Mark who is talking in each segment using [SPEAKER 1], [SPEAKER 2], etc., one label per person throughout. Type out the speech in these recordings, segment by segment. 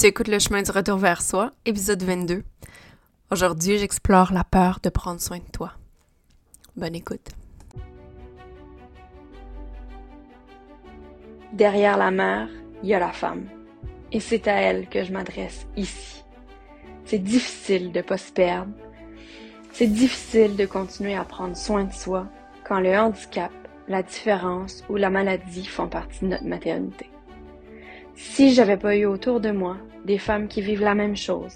[SPEAKER 1] Tu écoutes Le chemin du retour vers soi, épisode 22. Aujourd'hui, j'explore la peur de prendre soin de toi. Bonne écoute.
[SPEAKER 2] Derrière la mère, il y a la femme. Et c'est à elle que je m'adresse ici. C'est difficile de pas se perdre. C'est difficile de continuer à prendre soin de soi quand le handicap, la différence ou la maladie font partie de notre maternité. Si j'avais pas eu autour de moi des femmes qui vivent la même chose,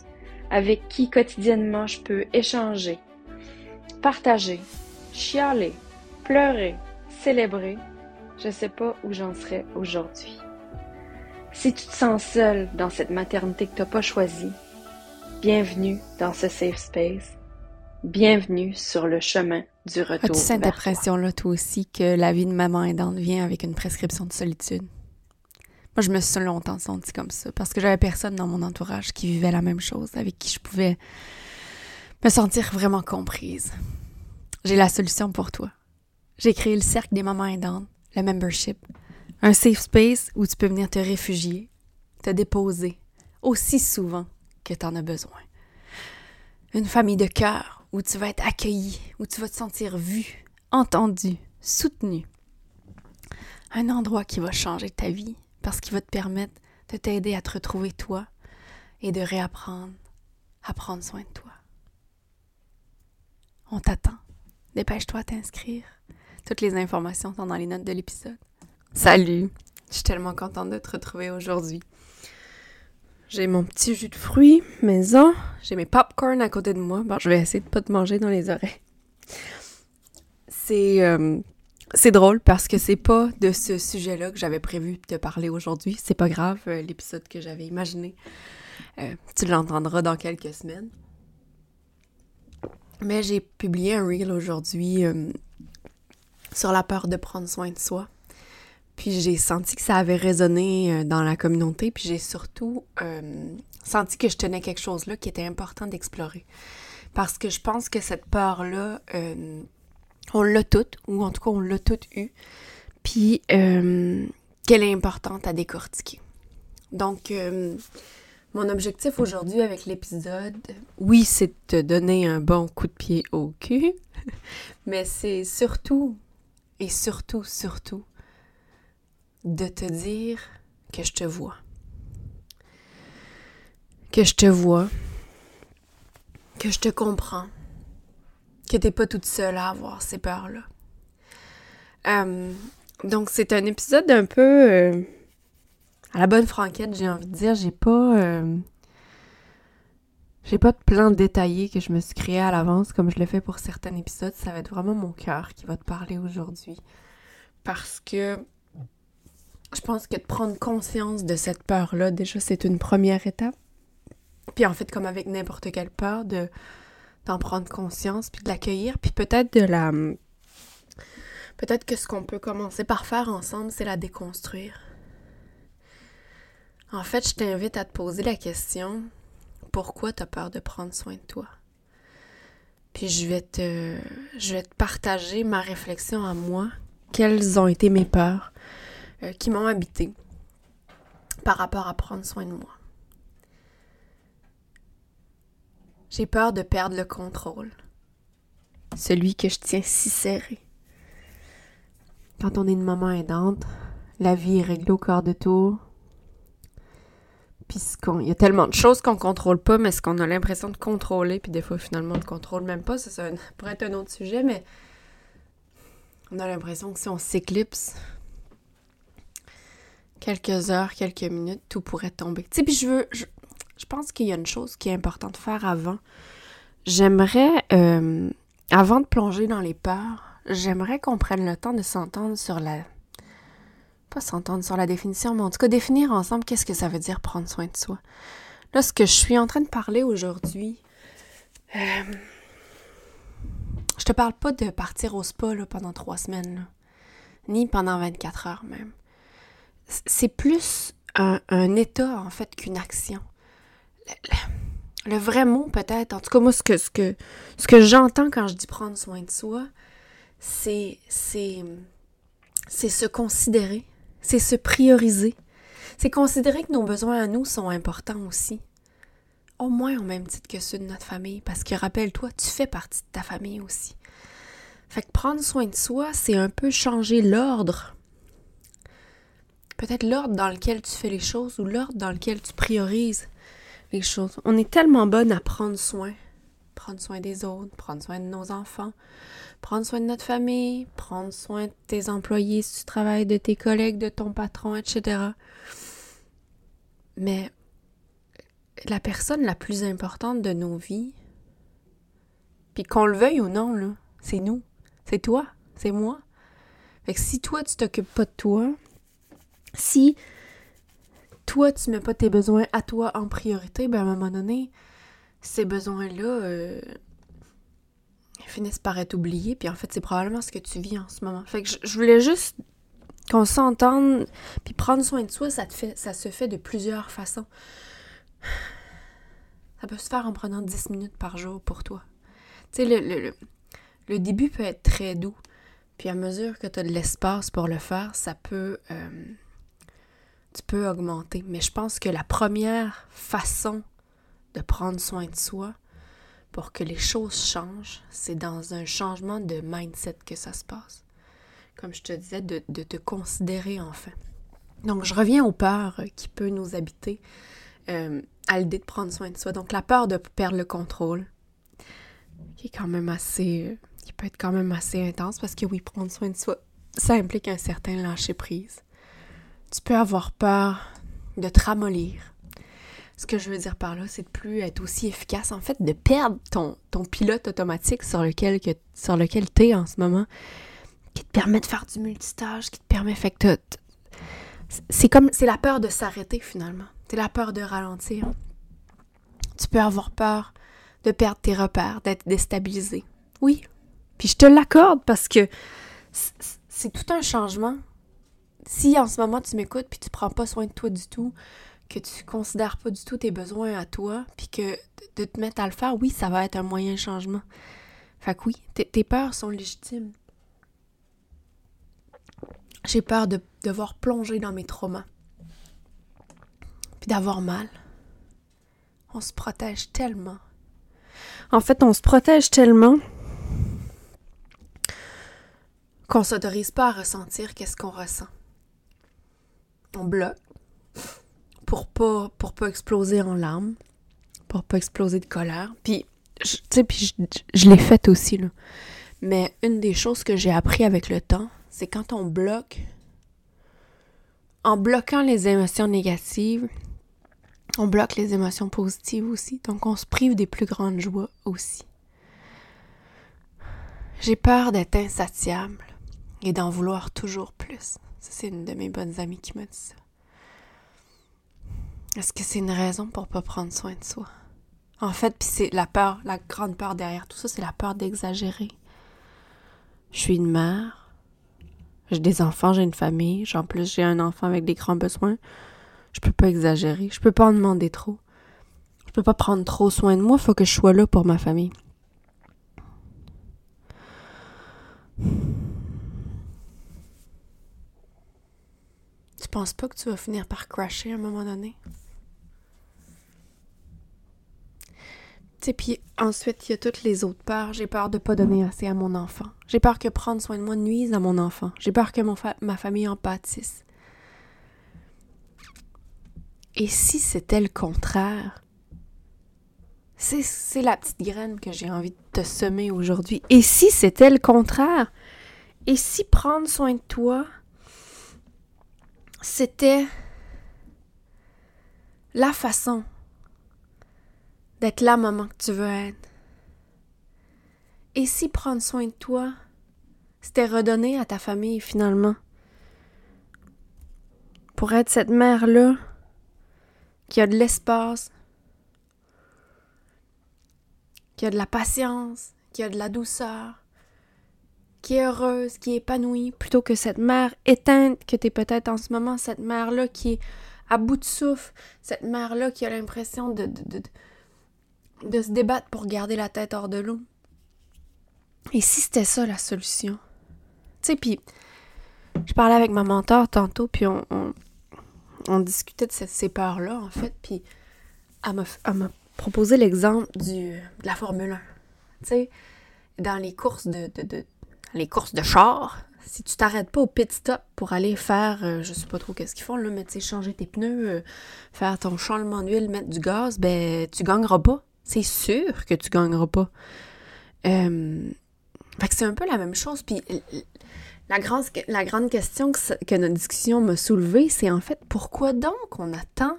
[SPEAKER 2] avec qui quotidiennement je peux échanger, partager, chialer, pleurer, célébrer, je sais pas où j'en serais aujourd'hui. Si tu te sens seule dans cette maternité que t'as pas choisie, bienvenue dans ce safe space. Bienvenue sur le chemin du retour.
[SPEAKER 1] As-tu cette impression-là, toi aussi, que la vie de maman aidante vient avec une prescription de solitude? Moi, je me suis longtemps sentie comme ça parce que j'avais personne dans mon entourage qui vivait la même chose, avec qui je pouvais me sentir vraiment comprise. J'ai la solution pour toi. J'ai créé le Cercle des mamans aidantes, le membership, un safe space où tu peux venir te réfugier, te déposer aussi souvent que tu en as besoin. Une famille de cœur où tu vas être accueilli, où tu vas te sentir vu, entendu, soutenu. Un endroit qui va changer ta vie parce qu'il va te permettre de t'aider à te retrouver toi et de réapprendre à prendre soin de toi. On t'attend. Dépêche-toi à t'inscrire. Toutes les informations sont dans les notes de l'épisode. Salut! Je suis tellement contente de te retrouver aujourd'hui. J'ai mon petit jus de fruits maison. J'ai mes popcorn à côté de moi. Bon, je vais essayer de pas te manger dans les oreilles. C'est euh, c'est drôle parce que c'est pas de ce sujet-là que j'avais prévu de parler aujourd'hui. C'est pas grave, euh, l'épisode que j'avais imaginé. euh, tu l'entendras dans quelques semaines. Mais j'ai publié un reel aujourd'hui euh, sur la peur de prendre soin de soi. Puis j'ai senti que ça avait résonné dans la communauté, puis j'ai surtout senti que je tenais quelque chose là qui était important d'explorer. Parce que je pense que cette peur-là, on l'a toute, ou en tout cas on l'a toute eue, puis euh, qu'elle est importante à décortiquer. Donc, euh, mon objectif aujourd'hui avec l'épisode, oui, c'est de te donner un bon coup de pied au cul, mais c'est surtout, et surtout, surtout, de te dire que je te vois. Que je te vois. Que je te comprends. Que t'es pas toute seule à avoir ces peurs-là. Euh, donc, c'est un épisode un peu euh, à la bonne franquette, j'ai envie de dire. J'ai pas. euh, j'ai pas de plan détaillé que je me suis créé à l'avance comme je le fais pour certains épisodes. Ça va être vraiment mon cœur qui va te parler aujourd'hui. Parce que je pense que de prendre conscience de cette peur-là, déjà, c'est une première étape. Puis en fait, comme avec n'importe quelle peur, de d'en prendre conscience, puis de l'accueillir, puis peut-être de la... Peut-être que ce qu'on peut commencer par faire ensemble, c'est la déconstruire. En fait, je t'invite à te poser la question, pourquoi tu as peur de prendre soin de toi? Puis je vais te, je vais partager ma réflexion à moi. Quelles ont été mes peurs euh, qui m'ont habité par rapport à prendre soin de moi? J'ai peur de perdre le contrôle. Celui que je tiens si serré. Quand on est une maman aidante, la vie est réglée au quart de tour. Puis il y a tellement de choses qu'on contrôle pas, mais ce qu'on a l'impression de contrôler, puis des fois finalement on ne contrôle même pas, ça, ça pourrait être un autre sujet, mais on a l'impression que si on s'éclipse, quelques heures, quelques minutes, tout pourrait tomber. Tu sais, puis je veux, je pense qu'il y a une chose qui est importante de faire avant. J'aimerais, euh, avant de plonger dans les peurs, j'aimerais qu'on prenne le temps de s'entendre sur la... Pas s'entendre sur la définition, mais en tout cas définir ensemble qu'est-ce que ça veut dire prendre soin de soi. Là, ce que je suis en train de parler aujourd'hui, euh, je te parle pas de partir au spa là, pendant trois semaines, ni pendant 24 heures même. C'est plus un état, en fait, qu'une action. Le, vrai mot, peut-être, en tout cas, moi, ce que, ce que, ce que j'entends quand je dis prendre soin de soi, c'est, c'est, c'est se considérer, c'est se prioriser, C'est considérer que nos besoins à nous sont importants aussi. Au moins au même titre que ceux de notre famille. Parce que rappelle-toi, tu fais partie de ta famille aussi. Fait que prendre soin de soi, c'est un peu changer l'ordre. Peut-être l'ordre dans lequel tu fais les choses ou l'ordre dans lequel tu priorises choses. On est tellement bonne à prendre soin. Prendre soin des autres, prendre soin de nos enfants, prendre soin de notre famille, prendre soin de tes employés si tu travailles, de tes collègues, de ton patron, etc. Mais la personne la plus importante de nos vies, puis qu'on le veuille ou non, c'est nous. C'est toi. C'est moi. Fait que si toi, tu t'occupes pas de toi, si toi, tu mets pas tes besoins à toi en priorité, ben à un moment donné, ces besoins-là, euh, finissent par être oubliés, puis en fait, c'est probablement ce que tu vis en ce moment. Fait que je, voulais juste qu'on s'entende, puis prendre soin de soi, ça, te fait, ça se fait de plusieurs façons. Ça peut se faire en prenant 10 minutes par jour pour toi. Tu sais, le, le, le, début peut être très doux, puis à mesure que tu as de l'espace pour le faire, ça peut... Euh, tu peux augmenter. Mais je pense que la première façon de prendre soin de soi, pour que les choses changent, c'est dans un changement de mindset que ça se passe. Comme je te disais, de, te considérer enfin. Donc, je reviens aux peurs qui peuvent nous habiter euh, à l'idée de prendre soin de soi. Donc, la peur de perdre le contrôle, qui est quand même assez. qui peut être quand même assez intense parce que oui, prendre soin de soi, ça implique un certain lâcher prise. Tu peux avoir peur de te ramollir, ce que je veux dire par là, c'est de plus être aussi efficace. En fait, de perdre ton, pilote automatique sur lequel, que, sur lequel tu es en ce moment, qui te permet de faire du multitâche, qui te permet. Fait que c'est comme. C'est la peur de s'arrêter finalement. C'est la peur de ralentir. Tu peux avoir peur de perdre tes repères, d'être déstabilisé. Oui. Puis je te l'accorde parce que c'est tout un changement. Si en ce moment tu m'écoutes puis tu prends pas soin de toi du tout, que tu considères pas du tout tes besoins à toi, puis que de te mettre à le faire, oui, ça va être un moyen changement. Fait que oui, tes peurs sont légitimes. J'ai peur de devoir plonger dans mes traumas, puis d'avoir mal. On se protège tellement. En fait, on se protège tellement qu'on s'autorise pas à ressentir qu'est-ce qu'on ressent. On bloque pour pas, pas exploser en larmes, pour pas exploser de colère. Puis, tu sais, je, l'ai fait aussi. Mais une des choses que j'ai appris avec le temps, c'est quand on bloque, en bloquant les émotions négatives, on bloque les émotions positives aussi. Donc, on se prive des plus grandes joies aussi. J'ai peur d'être insatiable et d'en vouloir toujours plus. C'est une de mes bonnes amies qui m'a dit ça. Est-ce que c'est une raison pour pas prendre soin de soi? En fait, puis c'est la peur, la grande peur derrière tout ça, c'est la peur d'exagérer. Je suis une mère, j'ai des enfants, j'ai une famille, en plus j'ai un enfant avec des grands besoins. Je peux pas exagérer, je peux pas en demander trop. Je peux pas prendre trop soin de moi, faut que je sois là pour ma famille. Penses pas que tu vas finir par crasher à un moment donné? puis ensuite, il y a toutes les autres peurs. J'ai peur de pas donner assez à mon enfant. J'ai peur que prendre soin de moi nuise à mon enfant. J'ai peur que mon ma famille en pâtisse. Et si c'était le contraire? C'est la petite graine que j'ai envie de te semer aujourd'hui. Et si c'était le contraire? Et si prendre soin de toi, c'était la façon d'être la maman que tu veux être. Et si prendre soin de toi, c'était redonner à ta famille finalement, pour être cette mère-là qui a de l'espace, qui a de la patience, qui a de la douceur, qui est heureuse, qui est épanouie, plutôt que cette mère éteinte que tu es peut-être en ce moment, cette mère-là qui est à bout de souffle, cette mère-là qui a l'impression de, de, de se débattre pour garder la tête hors de l'eau. Et si c'était ça la solution? Tu sais, puis je parlais avec ma mentor tantôt, puis on, on discutait de ces peurs-là, en fait, puis elle m'a proposé l'exemple de la Formule 1. Tu sais, dans les courses de, de, les courses de char, si tu t'arrêtes pas au pit stop pour aller faire, euh, je sais pas trop qu'est-ce qu'ils font là, mais tu sais, changer tes pneus, euh, faire ton changement d'huile, mettre du gaz, ben tu gagneras pas. C'est sûr que tu gagneras pas. Euh, fait que c'est un peu la même chose. Puis la grande, question que, que notre discussion m'a soulevée, c'est en fait pourquoi donc on attend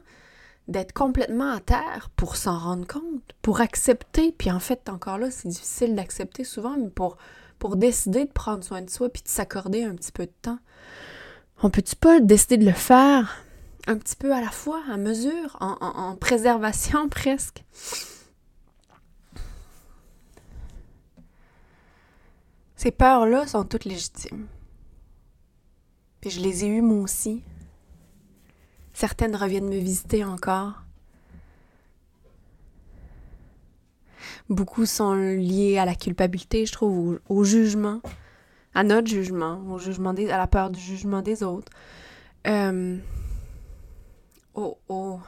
[SPEAKER 1] d'être complètement à terre pour s'en rendre compte, pour accepter. Puis en fait, encore là, c'est difficile d'accepter souvent, mais pour pour décider de prendre soin de soi puis de s'accorder un petit peu de temps. On peut-tu pas décider de le faire un petit peu à la fois, à mesure, en, préservation presque? Ces peurs-là sont toutes légitimes. Je les ai eues moi aussi. Certaines reviennent me visiter encore. Beaucoup sont liés à la culpabilité, je trouve, au, jugement, à notre jugement, au jugement à la peur du jugement des autres, euh, au,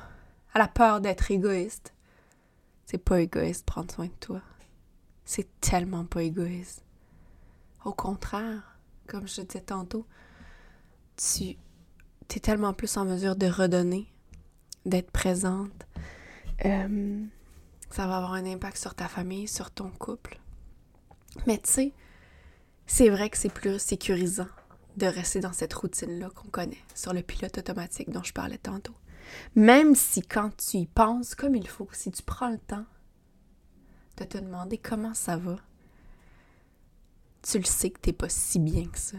[SPEAKER 1] à la peur d'être égoïste. C'est pas égoïste prendre soin de toi. C'est tellement pas égoïste. Au contraire, comme je te disais tantôt, tu es tellement plus en mesure de redonner, d'être présente. Euh, ça va avoir un impact sur ta famille, sur ton couple. Mais tu sais, c'est vrai que c'est plus sécurisant de rester dans cette routine-là qu'on connaît, sur le pilote automatique dont je parlais tantôt. Même si quand tu y penses comme il faut, si tu prends le temps de te demander comment ça va, tu le sais que t'es pas si bien que ça.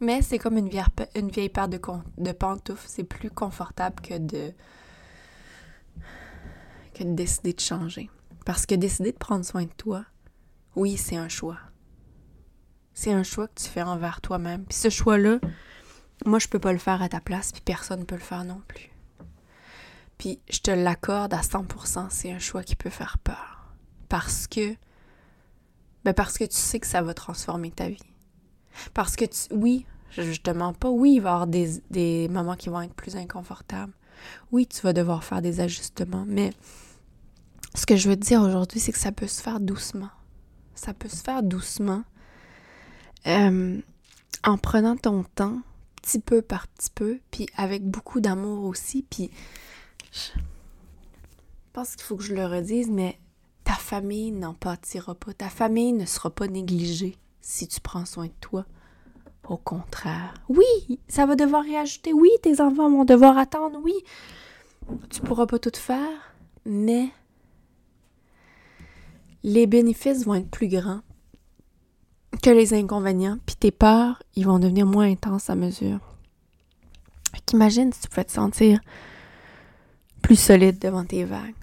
[SPEAKER 1] Mais c'est comme une vieille, paire de pantoufles, c'est plus confortable que de que de décider de changer. Parce que décider de prendre soin de toi, oui, c'est un choix. C'est un choix que tu fais envers toi-même. Puis ce choix-là, moi, je peux pas le faire à ta place, puis personne ne peut le faire non plus. Puis je te l'accorde à 100%, c'est un choix qui peut faire peur. Parce que, ben parce que tu sais que ça va transformer ta vie. Parce que, tu, oui, je, te mens pas, oui, il va y avoir des, des moments qui vont être plus inconfortables. Oui, tu vas devoir faire des ajustements, mais que je veux dire aujourd'hui, c'est que ça peut se faire doucement. Ça peut se faire doucement. Euh, en prenant ton temps, petit peu par petit peu, puis avec beaucoup d'amour aussi. Puis je pense qu'il faut que je le redise, mais ta famille n'en pâtira pas. Ta famille ne sera pas négligée si tu prends soin de toi. Au contraire. Oui, ça va devoir réajouter. Oui, tes enfants vont devoir attendre. Oui, tu pourras pas tout faire, mais les bénéfices vont être plus grands que les inconvénients, puis tes peurs, ils vont devenir moins intenses à mesure. Imagine si tu pouvais te sentir plus solide devant tes vagues.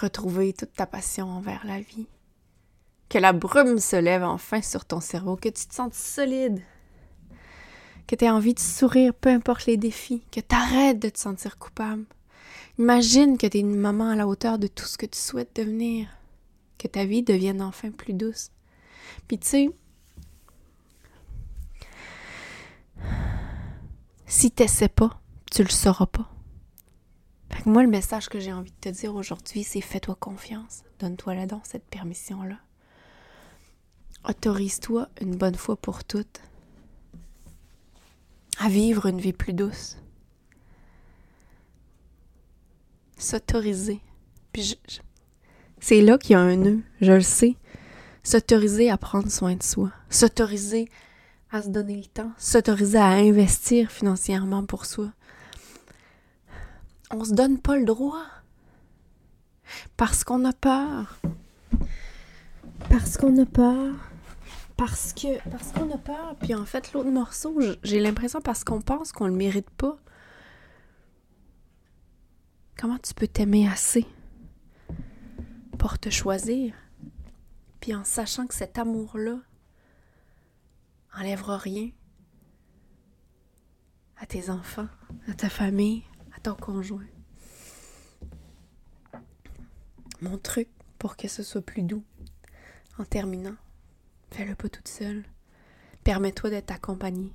[SPEAKER 1] Retrouver toute ta passion envers la vie. Que la brume se lève enfin sur ton cerveau, que tu te sentes solide. Que tu aies envie de sourire peu importe les défis, que tu arrêtes de te sentir coupable. Imagine que tu es une maman à la hauteur de tout ce que tu souhaites devenir que ta vie devienne enfin plus douce. Puis tu sais, si t'essaies pas, tu le sauras pas. Fait que moi, le message que j'ai envie de te dire aujourd'hui, c'est fais-toi confiance. Donne-toi là dans cette permission-là. Autorise-toi une bonne fois pour toutes à vivre une vie plus douce. S'autoriser. Puis je, c'est là qu'il y a un nœud, je le sais. S'autoriser à prendre soin de soi, s'autoriser à se donner le temps, s'autoriser à investir financièrement pour soi. On se donne pas le droit parce qu'on a peur. Parce qu'on a peur. Parce que parce qu'on a peur. Puis en fait, l'autre morceau, j'ai l'impression parce qu'on pense qu'on le mérite pas. Comment tu peux t'aimer assez? Pour te choisir, puis en sachant que cet amour-là enlèvera rien à tes enfants, à ta famille, à ton conjoint. Mon truc pour que ce soit plus doux, en terminant, fais-le pas toute seule. Permets-toi d'être accompagnée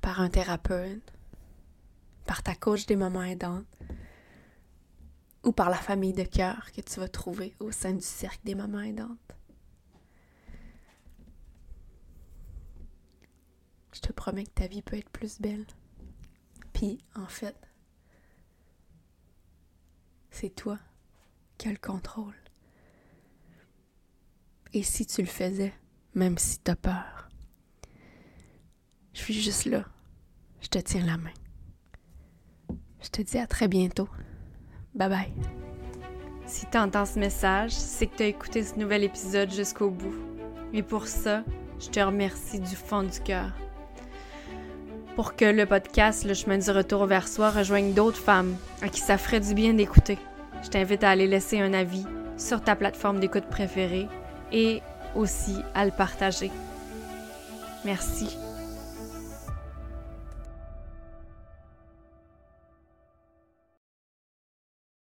[SPEAKER 1] par un thérapeute, par ta coach des moments aidants, ou par la famille de cœur que tu vas trouver au sein du cercle des mamans aidantes. Je te promets que ta vie peut être plus belle. Puis, en fait, c'est toi qui as le contrôle. Et si tu le faisais, même si tu as peur, je suis juste là. Je te tiens la main. Je te dis à très bientôt. Bye bye. Si tu entends ce message, c'est que tu as écouté ce nouvel épisode jusqu'au bout. Et pour ça, je te remercie du fond du cœur. Pour que le podcast Le chemin du retour vers soi rejoigne d'autres femmes à qui ça ferait du bien d'écouter, je t'invite à aller laisser un avis sur ta plateforme d'écoute préférée et aussi à le partager. Merci